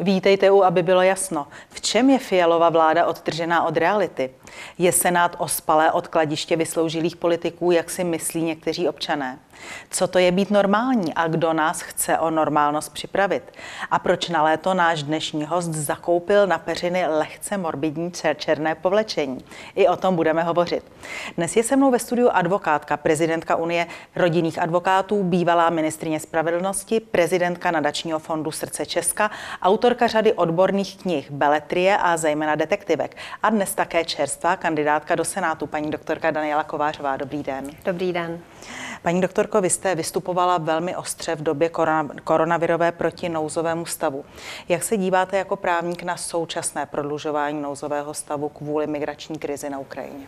Vítejte u, aby bylo jasno. V čem je Fialova vláda odtržená od reality? Je Senát ospalé od kladiště vysloužilých politiků, jak si myslí někteří občané? Co to je být normální a kdo nás chce o normálnost připravit? A proč na léto náš dnešní host zakoupil na peřiny lehce morbidní černé povlečení? I o tom budeme hovořit. Dnes je se mnou ve studiu advokátka, prezidentka Unie rodinných advokátů, bývalá ministrině spravedlnosti, prezidentka nadačního fondu Srdce Česka, autorka řady odborných knih Beletrie a zejména detektivek. A dnes také čerstvá kandidátka do Senátu, paní doktorka Daniela Kovářová. Dobrý den. Dobrý den. Paní doktorko, vy jste vystupovala velmi ostře v době koronavirové proti nouzovému stavu. Jak se díváte jako právník na současné prodlužování nouzového stavu kvůli migrační krizi na Ukrajině?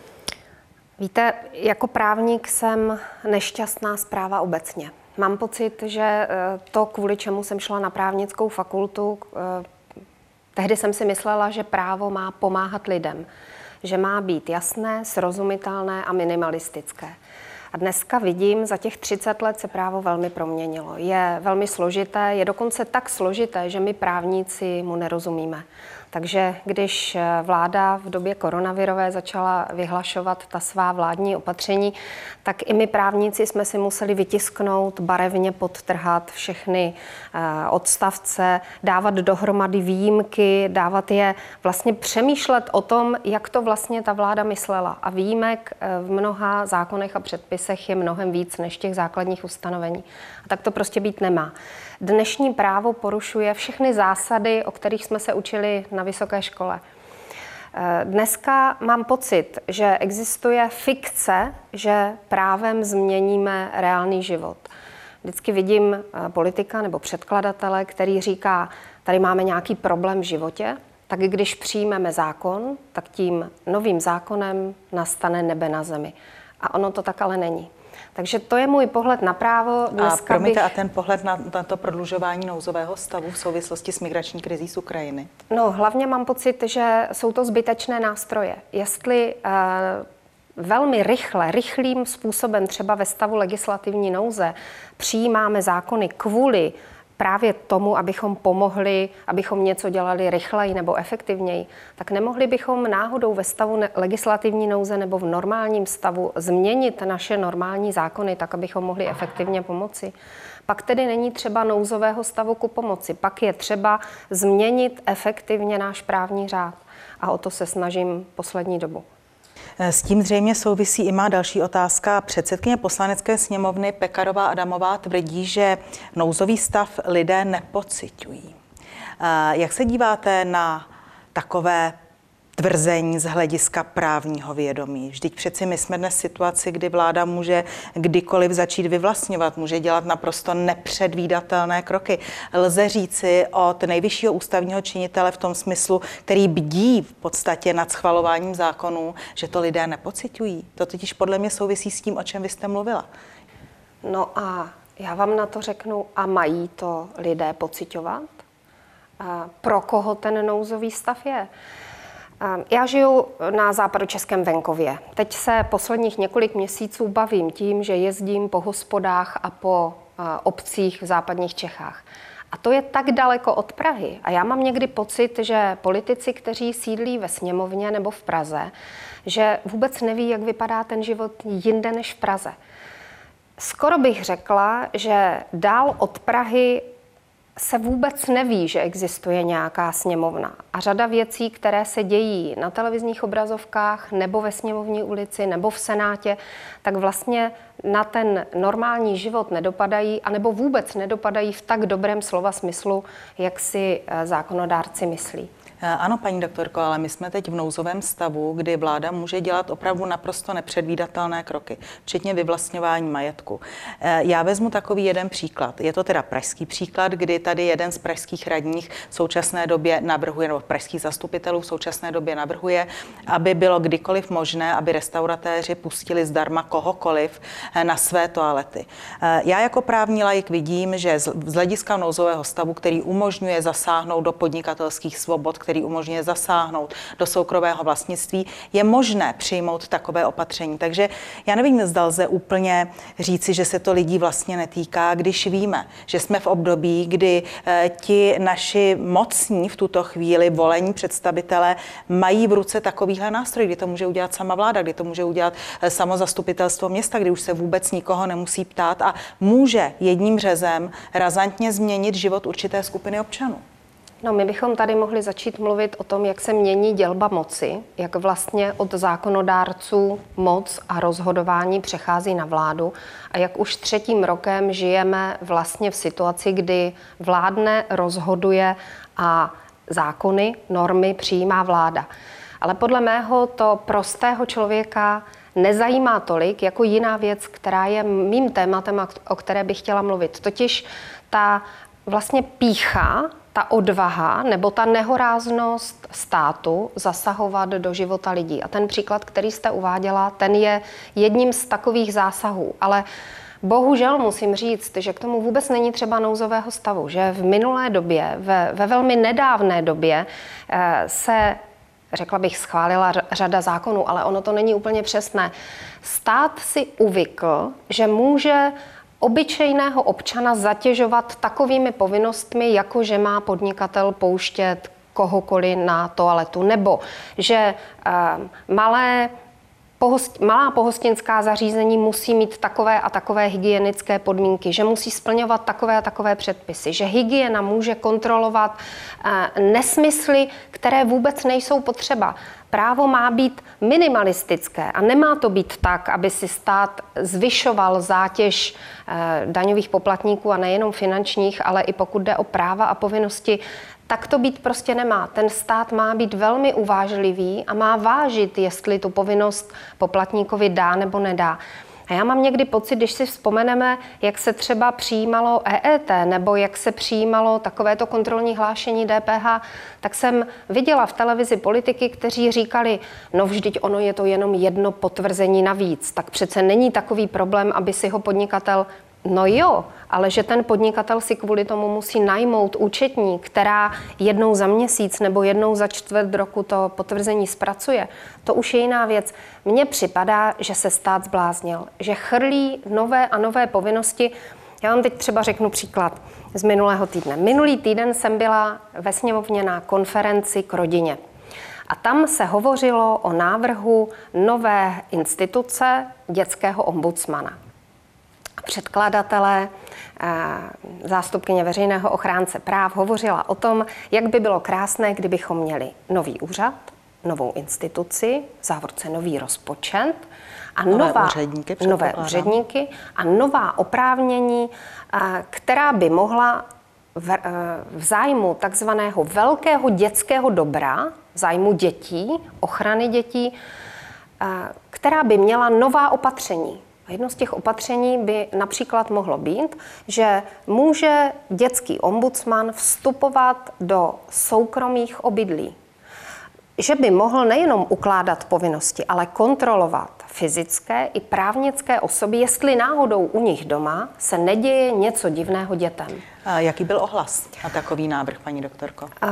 Víte, jako právník jsem nešťastná zpráva obecně. Mám pocit, že eh, to, kvůli čemu jsem šla na právnickou fakultu, eh, tehdy jsem si myslela, že právo má pomáhat lidem, že má být jasné, srozumitelné a minimalistické. A dneska vidím, za těch 30 let se právo velmi proměnilo. Je velmi složité, je dokonce tak složité, že my právníci mu nerozumíme. Takže když eh, vláda v době koronavirové začala vyhlašovat ta svá vládní opatření, tak i my právníci jsme si museli vytisknout, barevně podtrhat všechny eh, odstavce, dávat dohromady výjimky, dávat je, vlastně přemýšlet o tom, jak to vlastně ta vláda myslela. A výjimek eh, v mnoha zákonech a předpisech je mnohem víc než těch základních ustanovení. A tak to prostě být nemá. Dnešní právo porušuje všechny zásady, o kterých jsme se učili na vysoké škole. Eh, dneska mám pocit, že existuje fikce, že právem změníme reálný život. Vždycky vidím eh, politika nebo předkladatele, který říká, tady máme nějaký problém v životě, tak když přijmeme zákon, tak tím novým zákonem nastane nebe na zemi. A ono to tak ale není. Takže to je můj pohled na právo. Dneska a promiňte, bych... a ten pohled na, na to prodlužování nouzového stavu v souvislosti s migrační krizí z Ukrajiny? No, hlavně mám pocit, že jsou to zbytečné nástroje. Jestli uh, velmi rychle, rychlým způsobem, třeba ve stavu legislativní nouze, přijímáme zákony kvůli právě tomu, abychom pomohli, abychom něco dělali rychleji nebo efektivněji, tak nemohli bychom náhodou ve stavu legislativní nouze nebo v normálním stavu změnit naše normální zákony tak, abychom mohli efektivně pomoci. Pak tedy není třeba nouzového stavu ku pomoci. Pak je třeba změnit efektivně náš právní řád. A o to se snažím poslední dobu. S tím zřejmě souvisí i má další otázka. Předsedkyně poslanecké sněmovny Pekarová Adamová tvrdí, že nouzový stav lidé nepocitují. Jak se díváte na takové tvrzení z hlediska právního vědomí. Vždyť přeci my jsme dnes v situaci, kdy vláda může kdykoliv začít vyvlastňovat, může dělat naprosto nepředvídatelné kroky. Lze říci od nejvyššího ústavního činitele v tom smyslu, který bdí v podstatě nad schvalováním zákonů, že to lidé nepocitují. To totiž podle mě souvisí s tím, o čem vy jste mluvila. No a já vám na to řeknu, a mají to lidé pocitovat? Pro koho ten nouzový stav je? Já žiju na západočeském venkově. Teď se posledních několik měsíců bavím tím, že jezdím po hospodách a po obcích v západních Čechách. A to je tak daleko od Prahy. A já mám někdy pocit, že politici, kteří sídlí ve sněmovně nebo v Praze, že vůbec neví, jak vypadá ten život jinde než v Praze. Skoro bych řekla, že dál od Prahy se vůbec neví, že existuje nějaká sněmovna. A řada věcí, které se dějí na televizních obrazovkách, nebo ve sněmovní ulici, nebo v senátě, tak vlastně na ten normální život nedopadají, anebo vůbec nedopadají v tak dobrém slova smyslu, jak si eh, zákonodárci myslí. Eh, ano, paní doktorko, ale my jsme teď v nouzovém stavu, kdy vláda může dělat opravdu naprosto nepředvídatelné kroky, včetně vyvlastňování majetku. Eh, já vezmu takový jeden příklad. Je to teda pražský příklad, kdy tady jeden z pražských radních v současné době navrhuje, nebo pražských zastupitelů v současné době navrhuje, aby bylo kdykoliv možné, aby restauratéři pustili zdarma kohokoliv eh, na své toalety. Já jako právní laik vidím, že z hlediska nouzového stavu, který umožňuje zasáhnout do podnikatelských svobod, který umožňuje zasáhnout do soukromého vlastnictví, je možné přijmout takové opatření. Takže já nevím, zda lze úplně říci, že se to lidí vlastně netýká, když víme, že jsme v období, kdy eh, ti naši mocní v tuto chvíli volení představitelé mají v ruce takovýhle nástroj, kdy to může udělat sama vláda, kdy to může udělat eh, samo zastupitelstvo města, kdy už se vůbec nikoho nemusí ptát a může jedním řezem razantně změnit život určité skupiny občanů. No, my bychom tady mohli začít mluvit o tom, jak se mění dělba moci, jak vlastně od zákonodárců moc a rozhodování přechází na vládu a jak už třetím rokem žijeme vlastně v situaci, kdy vládne, rozhoduje a zákony, normy přijímá vláda. Ale podle mého to prostého člověka nezajímá tolik jako jiná věc, která je mým tématem, o které bych chtěla mluvit. Totiž ta vlastně pícha, ta odvaha nebo ta nehoráznost státu zasahovat do života lidí. A ten příklad, který jste uváděla, ten je jedním z takových zásahů. Ale Bohužel musím říct, že k tomu vůbec není třeba nouzového stavu, že v minulé době, ve, ve velmi nedávné době eh, se řekla bych, schválila řada zákonů, ale ono to není úplně přesné. Stát si uvykl, že může obyčejného občana zatěžovat takovými povinnostmi, jako že má podnikatel pouštět kohokoliv na toaletu, nebo že uh, malé pohost, malá pohostinská zařízení musí mít takové a takové hygienické podmínky, že musí splňovat takové a takové předpisy, že hygiena může kontrolovat uh, nesmysly, které vůbec nejsou potřeba. Právo má být minimalistické a nemá to být tak, aby si stát zvyšoval zátěž uh, daňových poplatníků a nejenom finančních, ale i pokud jde o práva a povinnosti tak to být prostě nemá. Ten stát má být velmi uvážlivý a má vážit, jestli tu povinnost poplatníkovi dá nebo nedá. A já mám někdy pocit, když si vzpomeneme, jak se třeba přijímalo EET nebo jak se přijímalo takovéto kontrolní hlášení DPH, tak jsem viděla v televizi politiky, kteří říkali, no vždyť ono je to jenom jedno potvrzení navíc, tak přece není takový problém, aby si ho podnikatel No jo, ale že ten podnikatel si kvůli tomu musí najmout účetní, která jednou za měsíc nebo jednou za čtvrt roku to potvrzení zpracuje, to už je jiná věc. Mně připadá, že se stát zbláznil, že chrlí nové a nové povinnosti. Já vám teď třeba řeknu příklad z minulého týdne. Minulý týden jsem byla ve sněmovně na konferenci k rodině. A tam se hovořilo o návrhu nové instituce dětského ombudsmana předkladatelé, eh, zástupkyně veřejného ochránce práv hovořila o tom, jak by bylo krásné, kdybychom měli nový úřad, novou instituci, v závorce nový rozpočet a nové nová, úředníky, nové úředníky a nová oprávnění, eh, která by mohla v, eh, v zájmu takzvaného velkého dětského dobra, v zájmu dětí, ochrany dětí, která by měla nová opatření, jedno z těch opatření by například mohlo být, že může dětský ombudsman vstupovat do soukromých obydlí. Že by mohl nejenom ukládat povinnosti, ale kontrolovat fyzické i právnické osoby, jestli náhodou u nich doma se neděje něco divného dětem. A jaký byl ohlas na takový návrh, paní doktorko? Uh,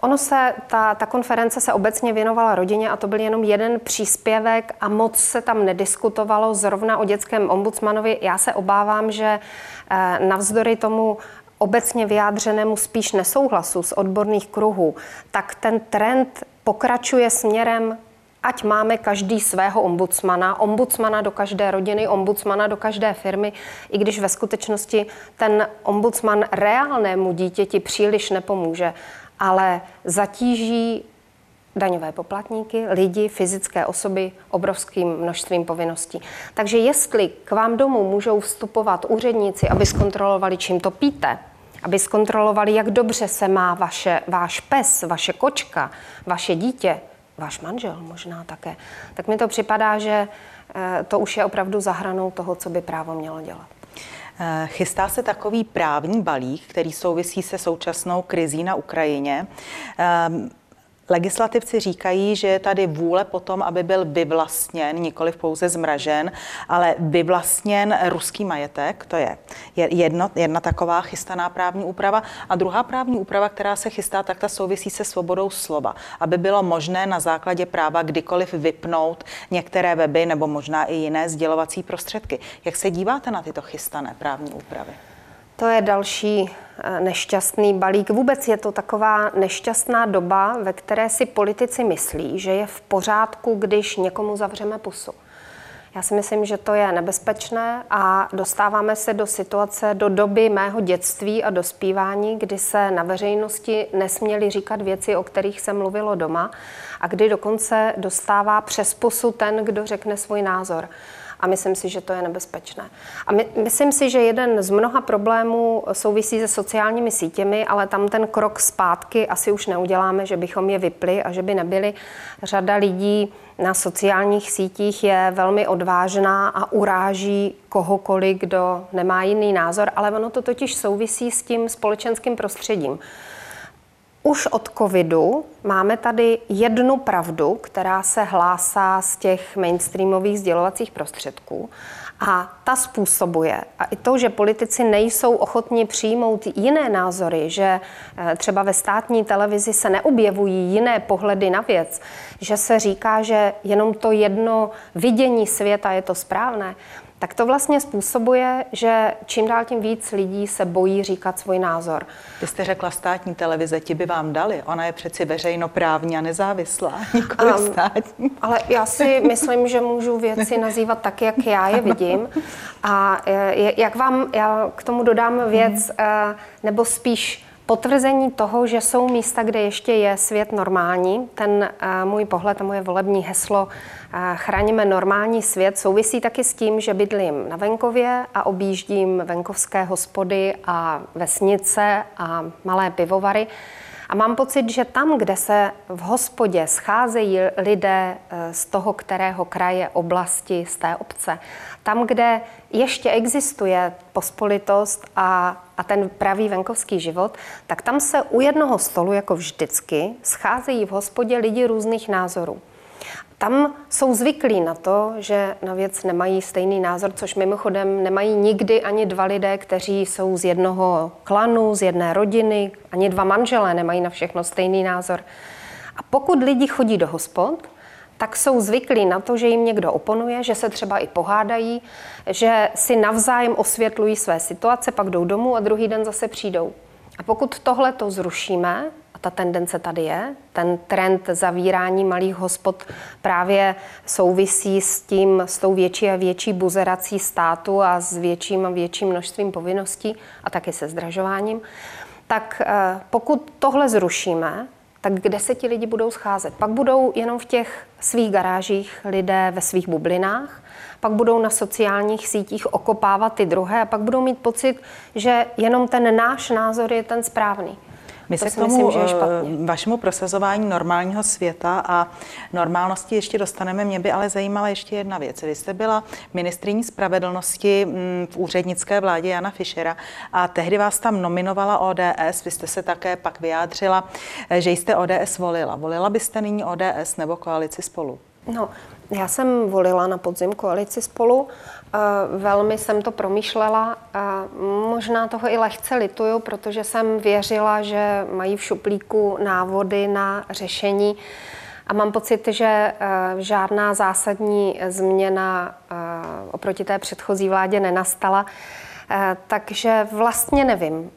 ono se, ta, ta konference se obecně věnovala rodině a to byl jenom jeden příspěvek a moc se tam nediskutovalo zrovna o dětském ombudsmanovi. Já se obávám, že uh, navzdory tomu obecně vyjádřenému spíš nesouhlasu z odborných kruhů, tak ten trend pokračuje směrem ať máme každý svého ombudsmana, ombudsmana do každé rodiny, ombudsmana do každé firmy, i když ve skutečnosti ten ombudsman reálnému dítěti příliš nepomůže, ale zatíží daňové poplatníky, lidi, fyzické osoby obrovským množstvím povinností. Takže jestli k vám domů můžou vstupovat úředníci, aby zkontrolovali, čím to píte, aby zkontrolovali, jak dobře se má vaše, váš pes, vaše kočka, vaše dítě, váš manžel možná také, tak mi to připadá, že eh, to už je opravdu zahranou toho, co by právo mělo dělat. Eh, chystá se takový právní balík, který souvisí se současnou krizí na Ukrajině. Legislativci říkají, že je tady vůle potom, aby byl vyvlastněn, nikoli pouze zmražen, ale vyvlastněn ruský majetek. To je jedno, jedna taková chystaná právní úprava. A druhá právní úprava, která se chystá, tak ta souvisí se svobodou slova, aby bylo možné na základě práva kdykoliv vypnout některé weby nebo možná i jiné sdělovací prostředky. Jak se díváte na tyto chystané právní úpravy? To je další eh, nešťastný balík. Vůbec je to taková nešťastná doba, ve které si politici myslí, že je v pořádku, když někomu zavřeme pusu. Já si myslím, že to je nebezpečné a dostáváme se do situace, do doby mého dětství a dospívání, kdy se na veřejnosti nesměly říkat věci, o kterých se mluvilo doma a kdy dokonce dostává přes pusu ten, kdo řekne svůj názor a myslím si, že to je nebezpečné. A my, myslím si, že jeden z mnoha problémů souvisí se sociálními sítěmi, ale tam ten krok zpátky asi už neuděláme, že bychom je vypli a že by nebyli. Řada lidí na sociálních sítích je velmi odvážná a uráží kohokoliv, kdo nemá jiný názor, ale ono to totiž souvisí s tím společenským prostředím. Už od covidu máme tady jednu pravdu, která se hlásá z těch mainstreamových sdělovacích prostředků a ta způsobuje, a i to, že politici nejsou ochotni přijmout jiné názory, že eh, třeba ve státní televizi se neobjevují jiné pohledy na věc, že se říká, že jenom to jedno vidění světa je to správné, tak to vlastně způsobuje, že čím dál tím víc lidí se bojí říkat svůj názor. Vy jste řekla státní televize, ti by vám dali. Ona je přeci veřejnoprávní a nezávislá, nikoli um, státní. Ale já si myslím, že můžu věci nazývat tak, jak já je vidím. A e, jak vám, já k tomu dodám věc, mm. nebo spíš potvrzení toho, že jsou místa, kde ještě je svět normální. Ten můj pohled a moje volební heslo Chráníme normální svět souvisí taky s tím, že bydlím na venkově a objíždím venkovské hospody a vesnice a malé pivovary. A mám pocit, že tam, kde se v hospodě scházejí lidé eh, z toho, kterého kraje, oblasti, z té obce, tam, kde ještě existuje pospolitost a, a ten pravý venkovský život, tak tam se u jednoho stolu, jako vždycky, scházejí v hospodě lidi různých názorů. Tam jsou zvyklí na to, že na věc nemají stejný názor, což mimochodem nemají nikdy ani dva lidé, kteří jsou z jednoho klanu, z jedné rodiny, ani dva manželé nemají na všechno stejný názor. A pokud lidi chodí do hospod, tak jsou zvyklí na to, že jim někdo oponuje, že se třeba i pohádají, že si navzájem osvětlují své situace, pak jdou domů a druhý den zase přijdou. A pokud tohle to zrušíme, ta tendence tady je. Ten trend zavírání malých hospod právě souvisí s tím, s tou větší a větší buzerací státu a s větším a větším množstvím povinností a taky se zdražováním. Tak eh, pokud tohle zrušíme, tak kde se ti lidi budou scházet? Pak budou jenom v těch svých garážích lidé ve svých bublinách, pak budou na sociálních sítích okopávat ty druhé a pak budou mít pocit, že jenom ten náš názor je ten správný. My to se k tomu myslím, že je špatně. Eh, vašemu prosazování normálního světa a normálnosti ještě dostaneme. Mě by ale zajímala ještě jedna věc. Vy jste byla ministriní spravedlnosti mm, v úřednické vládě Jana Fischera a tehdy vás tam nominovala ODS. Vy jste se také pak vyjádřila, eh, že jste ODS volila. Volila byste nyní ODS nebo koalici spolu? No, já jsem volila na podzim koalici spolu Velmi jsem to promýšlela a možná toho i lehce lituju, protože jsem věřila, že mají v šuplíku návody na řešení a mám pocit, že e, žádná zásadní změna e, oproti té předchozí vládě nenastala. Takže vlastně nevím.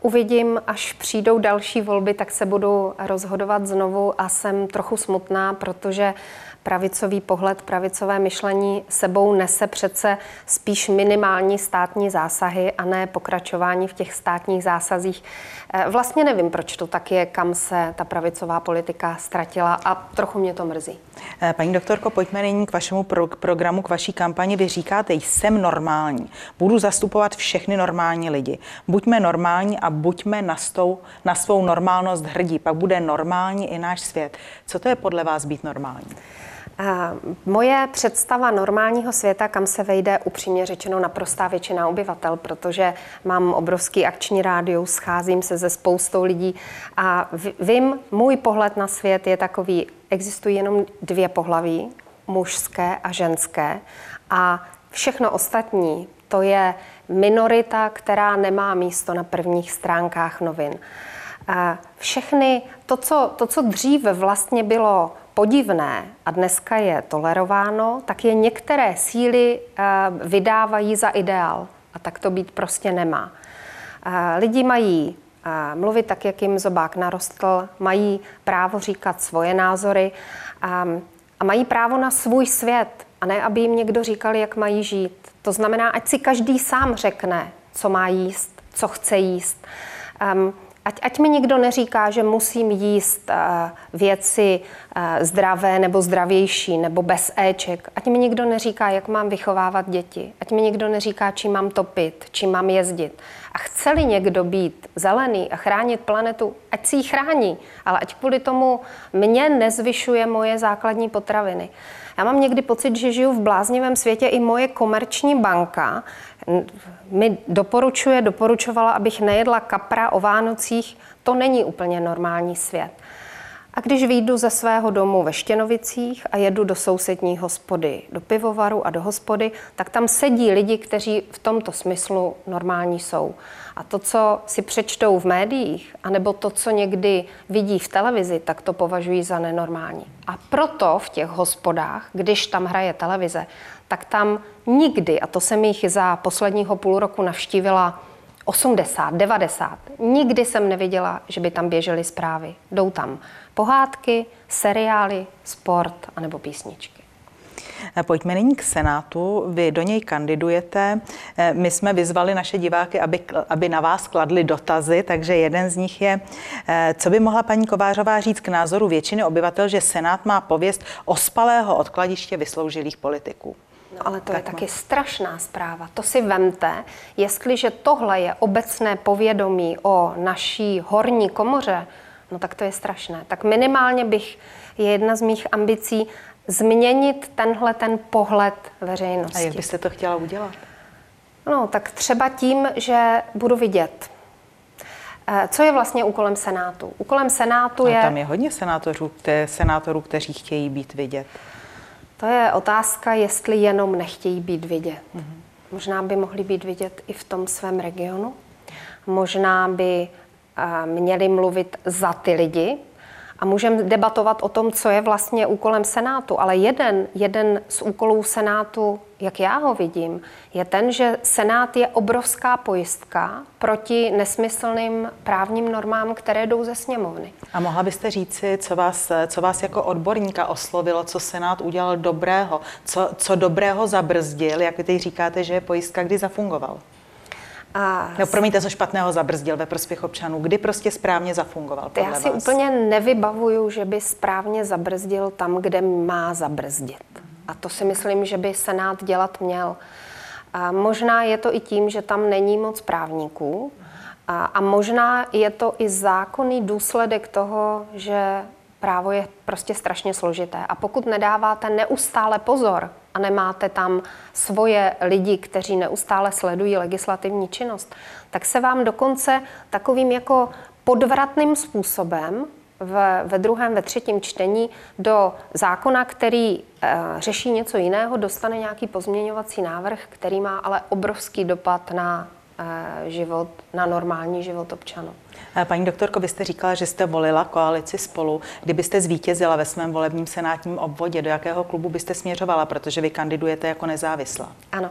Uvidím, až přijdou další volby, tak se budu rozhodovat znovu a jsem trochu smutná, protože pravicový pohled, pravicové myšlení sebou nese přece spíš minimální státní zásahy a ne pokračování v těch státních zásazích. Eh, vlastně nevím, proč to tak je, kam se ta politika ztratila a trochu mě to mrzí. Eh, paní doktorko, pojďme nyní k vašemu pro- programu, k vaší kampani. Vy říkáte, jsem normální, budu zastupovat všechny normální lidi. Buďme normální a buďme na, stou, na svou normálnost hrdí, pak bude normální i náš svět. Co to je podle vás být normální? Moje představa normálního světa, kam se vejde upřímně řečeno naprostá většina obyvatel, protože mám obrovský akční rádiu, scházím se ze spoustou lidí a vím, můj pohled na svět je takový, existují jenom dvě pohlaví, mužské a ženské a všechno ostatní, to je minorita, která nemá místo na prvních stránkách novin. Všechny, to co, to, co dříve vlastně bylo podivné a dneska je tolerováno, tak je některé síly eh, vydávají za ideál. A tak to být prostě nemá. Eh, lidi mají eh, mluvit tak, jak jim zobák narostl, mají právo říkat svoje názory a mají právo na svůj svět, a ne, aby jim někdo říkal, jak mají žít. To znamená, ať si každý sám řekne, co má jíst, co chce jíst. Um, Ať, ať mi nikdo neříká, že musím jíst uh, věci uh, zdravé nebo zdravější nebo bez éček. Ať mi nikdo neříká, jak mám vychovávat děti. Ať mi nikdo neříká, čím mám topit, čím mám jezdit. A chce-li někdo být zelený a chránit planetu, ať si ji chrání, ale ať kvůli tomu mě nezvyšuje moje základní potraviny. Já mám někdy pocit, že žiju v bláznivém světě. I moje komerční banka mi doporučuje, doporučovala, abych nejedla kapra o Vánocích. To není úplně normální svět. A když vyjdu ze svého domu ve Štěnovicích a jedu do sousední hospody, do pivovaru a do hospody, tak tam sedí lidi, kteří v tomto smyslu normální jsou. A to, co si přečtou v médiích, anebo to, co někdy vidí v televizi, tak to považují za nenormální. A proto v těch hospodách, když tam hraje televize, tak tam nikdy, a to jsem jich za posledního půl roku navštívila 80, 90, nikdy jsem neviděla, že by tam běžely zprávy. Jdou tam pohádky, seriály, sport anebo písničky. Pojďme nyní k Senátu. Vy do něj kandidujete. My jsme vyzvali naše diváky, aby, aby na vás kladli dotazy, takže jeden z nich je, co by mohla paní Kovářová říct k názoru většiny obyvatel, že Senát má pověst ospalého odkladiště vysloužilých politiků. No ale to tak je taky strašná zpráva. To si vemte, jestliže tohle je obecné povědomí o naší horní komoře, no tak to je strašné. Tak minimálně bych, je jedna z mých ambicí, změnit tenhle ten pohled veřejnosti. A jak byste to chtěla udělat? No, tak třeba tím, že budu vidět. Eh, co je vlastně úkolem Senátu? Úkolem Senátu je... A tam je hodně senátorů, senátorů, kteří chtějí být vidět. To je otázka, jestli jenom nechtějí být vidět. Mm-hmm. Možná by mohli být vidět i v tom svém regionu. Možná by uh, měli mluvit za ty lidi, a můžeme debatovat o tom, co je vlastně úkolem Senátu, ale jeden, jeden z úkolů Senátu, jak já ho vidím, je ten, že Senát je obrovská pojistka proti nesmyslným právním normám, které jdou ze sněmovny. A mohla byste říci, co vás, co vás jako odborníka oslovilo, co Senát udělal dobrého, co, co dobrého zabrzdil, jak vy teď říkáte, že je pojistka, kdy zafungoval? A no, promiňte, co špatného zabrzdil ve prospěch občanů? Kdy prostě správně zafungoval? Já si vás? úplně nevybavuju, že by správně zabrzdil tam, kde má zabrzdit. A to si myslím, že by Senát dělat měl. A možná je to i tím, že tam není moc právníků. A, a možná je to i zákonný důsledek toho, že právo je prostě strašně složité. A pokud nedáváte neustále pozor a nemáte tam svoje lidi, kteří neustále sledují legislativní činnost, tak se vám dokonce takovým jako podvratným způsobem v, ve druhém, ve třetím čtení do zákona, který e, řeší něco jiného, dostane nějaký pozměňovací návrh, který má ale obrovský dopad na e, život, na normální život občanů. Eh, paní doktorko, vy jste říkala, že jste volila koalici spolu. Kdybyste zvítězila ve svém volebním senátním obvodě, do jakého klubu byste směřovala, protože vy kandidujete jako nezávislá? Ano,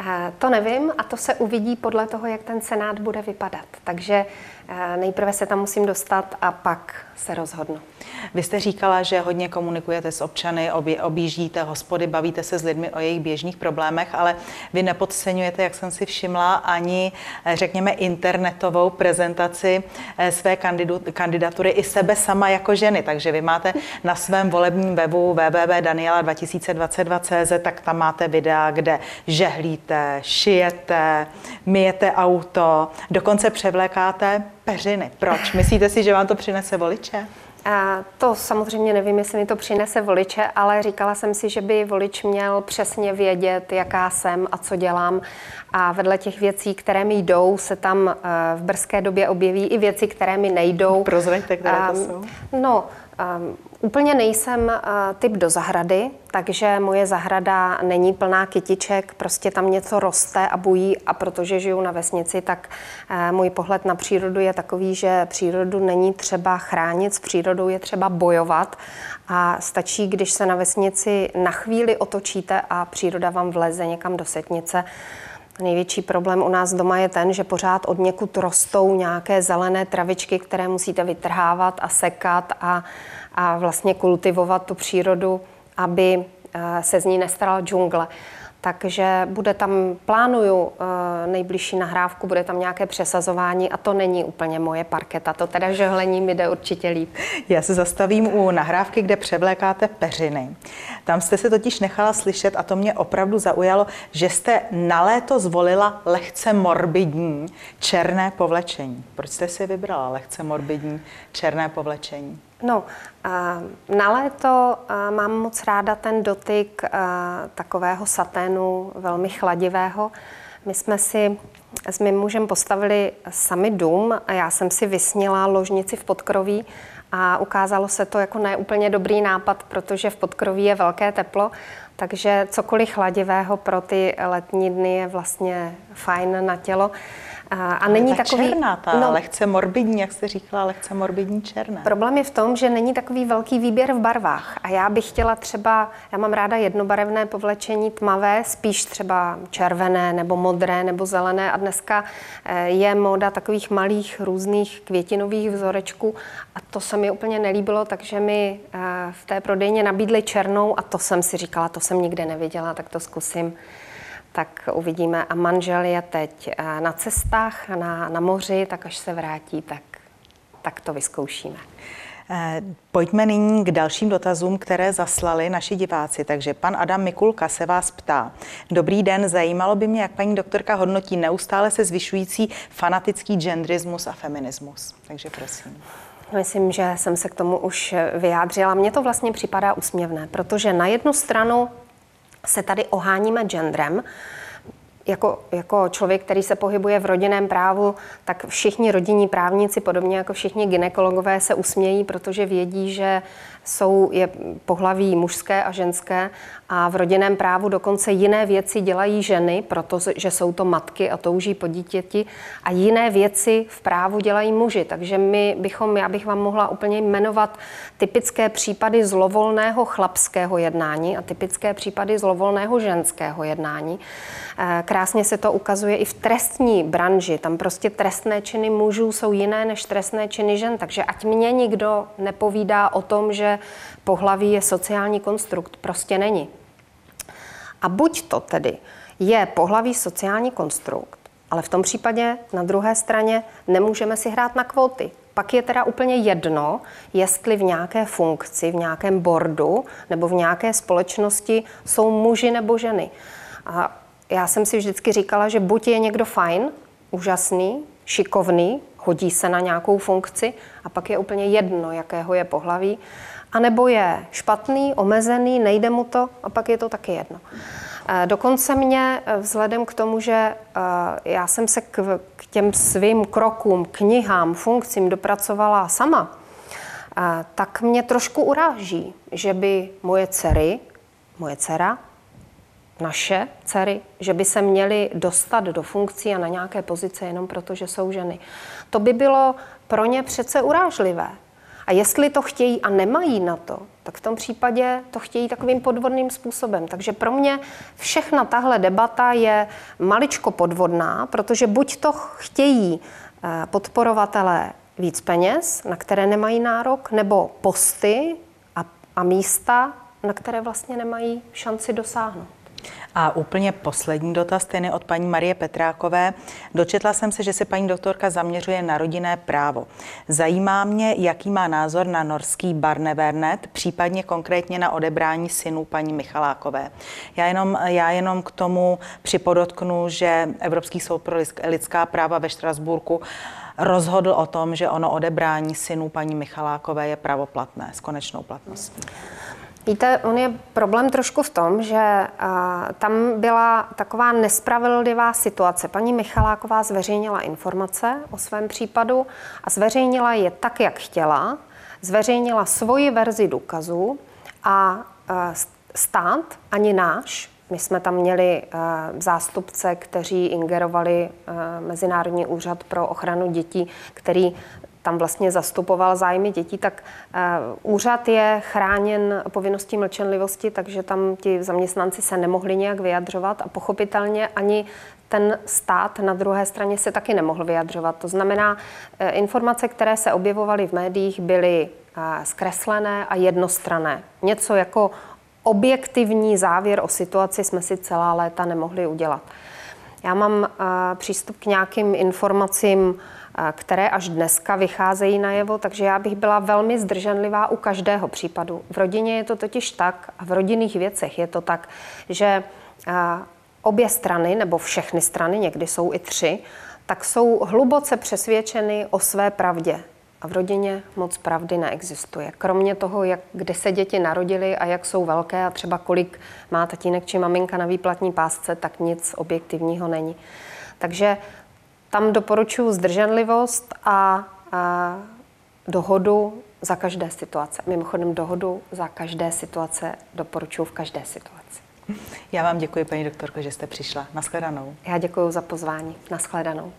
eh, to nevím a to se uvidí podle toho, jak ten senát bude vypadat. Takže eh, nejprve se tam musím dostat a pak se rozhodnu. Vy jste říkala, že hodně komunikujete s občany, objíždíte hospody, bavíte se s lidmi o jejich běžných problémech, ale vy nepodceňujete, jak jsem si všimla, ani, řekněme, internetovou prezentaci Eh, své kandidatury i sebe sama jako ženy. Takže vy máte na svém volebním webu www.daniela2022.cz, tak tam máte videa, kde žehlíte, šijete, myjete auto, dokonce převlékáte peřiny. Proč? Myslíte si, že vám to přinese voliče? To samozřejmě nevím, jestli mi to přinese voliče, ale říkala jsem si, že by volič měl přesně vědět, jaká jsem a co dělám. A vedle těch věcí, které mi jdou, se tam eh, v brzké době objeví i věci, které mi nejdou. Prozraďte, které to jsou. No, Um, úplně nejsem uh, typ do zahrady, takže moje zahrada není plná kytiček, prostě tam něco roste a bují a protože žiju na vesnici, tak uh, můj pohled na přírodu je takový, že přírodu není třeba chránit, s přírodou je třeba bojovat a stačí, když se na vesnici na chvíli otočíte a příroda vám vleze někam do setnice, Největší problém u nás doma je ten, že pořád od někud rostou nějaké zelené travičky, které musíte vytrhávat a sekat a, a vlastně kultivovat tu přírodu, aby eh, se z ní nestarala džungle takže bude tam, plánuju eh, nejbližší nahrávku, bude tam nějaké přesazování a to není úplně moje parketa, to teda žehlení mi jde určitě líp. Já se zastavím u nahrávky, kde převlékáte peřiny. Tam jste se totiž nechala slyšet a to mě opravdu zaujalo, že jste na léto zvolila lehce morbidní černé povlečení. Proč jste si vybrala lehce morbidní černé povlečení? No, na léto mám moc ráda ten dotyk takového saténu, velmi chladivého. My jsme si s mým mužem postavili sami dům a já jsem si vysnila ložnici v podkroví a ukázalo se to jako neúplně dobrý nápad, protože v podkroví je velké teplo, takže cokoliv chladivého pro ty letní dny je vlastně fajn na tělo. A není ta takový... černá, ta no, lehce morbidní, jak jste říkala, lehce morbidní černá. Problém je v tom, že není takový velký výběr v barvách. A já bych chtěla třeba, já mám ráda jednobarevné povlečení tmavé, spíš třeba červené nebo modré nebo zelené. A dneska eh, je móda takových malých různých květinových vzorečků a to se mi úplně nelíbilo, takže mi eh, v té prodejně nabídli černou a to jsem si říkala, to jsem nikde neviděla, tak to zkusím tak uvidíme. A manžel je teď eh, na cestách, na, na moři, tak až se vrátí, tak, tak to vyzkoušíme. Eh, pojďme nyní k dalším dotazům, které zaslali naši diváci. Takže pan Adam Mikulka se vás ptá. Dobrý den, zajímalo by mě, jak paní doktorka hodnotí neustále se zvyšující fanatický genderismus a feminismus. Takže prosím. Myslím, že jsem se k tomu už vyjádřila. Mně to vlastně připadá úsměvné, protože na jednu stranu se tady oháníme genderem, jako, jako člověk, který se pohybuje v rodinném právu, tak všichni rodinní právníci, podobně jako všichni ginekologové, se usmějí, protože vědí, že jsou je pohlaví mužské a ženské a v rodinném právu dokonce jiné věci dělají ženy, protože jsou to matky a touží po dítěti a jiné věci v právu dělají muži. Takže my bychom, já bych vám mohla úplně jmenovat typické případy zlovolného chlapského jednání a typické případy zlovolného ženského jednání. Krásně se to ukazuje i v trestní branži. Tam prostě trestné činy mužů jsou jiné než trestné činy žen. Takže ať mě nikdo nepovídá o tom, že pohlaví je sociální konstrukt. Prostě není. A buď to tedy je pohlaví sociální konstrukt, ale v tom případě na druhé straně nemůžeme si hrát na kvóty. Pak je teda úplně jedno, jestli v nějaké funkci, v nějakém bordu nebo v nějaké společnosti jsou muži nebo ženy. A já jsem si vždycky říkala, že buď je někdo fajn, úžasný, šikovný, hodí se na nějakou funkci a pak je úplně jedno, jakého je pohlaví, anebo je špatný, omezený, nejde mu to a pak je to taky jedno. Eh, dokonce mě eh, vzhledem k tomu, že eh, já jsem se k, k těm svým krokům, knihám, funkcím dopracovala sama, tak mě trošku uráží, že by moje dcery, moje dcera, naše dcery, že by se měly dostat do funkcí a na nějaké pozice jenom proto, že jsou ženy. To by bylo pro ně přece urážlivé. A jestli to chtějí a nemají na to, tak v tom případě to chtějí takovým podvodným způsobem. Takže pro mě všechna tahle debata je maličko podvodná, protože buď to chtějí eh, podporovatelé víc peněz, na které nemají nárok, nebo posty a, a místa, na které vlastně nemají šanci dosáhnout. A úplně poslední dotaz, ten je od paní Marie Petrákové. Dočetla jsem se, že se paní doktorka zaměřuje na rodinné právo. Zajímá mě, jaký má názor na norský Barnevernet, případně konkrétně na odebrání synů paní Michalákové. Já jenom, já jenom k tomu připodotknu, že Evropský soud pro lidská práva ve Štrasburku rozhodl o tom, že ono odebrání synů paní Michalákové je pravoplatné s konečnou platností? Víte, on je problém trošku v tom, že uh, tam byla taková nespravedlivá situace. Paní Michaláková zveřejnila informace o svém případu a zveřejnila je tak, jak chtěla. Zveřejnila svoji verzi důkazů a uh, stát, ani náš, my jsme tam měli uh, zástupce, kteří ingerovali uh, Mezinárodní úřad pro ochranu dětí, který tam vlastně zastupoval zájmy dětí, tak uh, úřad je chráněn povinností mlčenlivosti, takže tam ti zaměstnanci se nemohli nějak vyjadřovat a pochopitelně ani ten stát na druhé straně se taky nemohl vyjadřovat. To znamená, uh, informace, které se objevovaly v médiích, byly uh, zkreslené a jednostrané. Něco jako objektivní závěr o situaci jsme si celá léta nemohli udělat. Já mám uh, přístup k nějakým informacím, které až dneska vycházejí najevo, takže já bych byla velmi zdrženlivá u každého případu. V rodině je to totiž tak, a v rodinných věcech je to tak, že obě strany, nebo všechny strany, někdy jsou i tři, tak jsou hluboce přesvědčeny o své pravdě. A v rodině moc pravdy neexistuje. Kromě toho, jak, kde se děti narodily a jak jsou velké a třeba kolik má tatínek či maminka na výplatní pásce, tak nic objektivního není. Takže tam doporučuji zdrženlivost a, a dohodu za každé situace. Mimochodem dohodu za každé situace doporučuji v každé situaci. Já vám děkuji, paní doktorko, že jste přišla. Naschledanou. Já děkuji za pozvání. Naschledanou.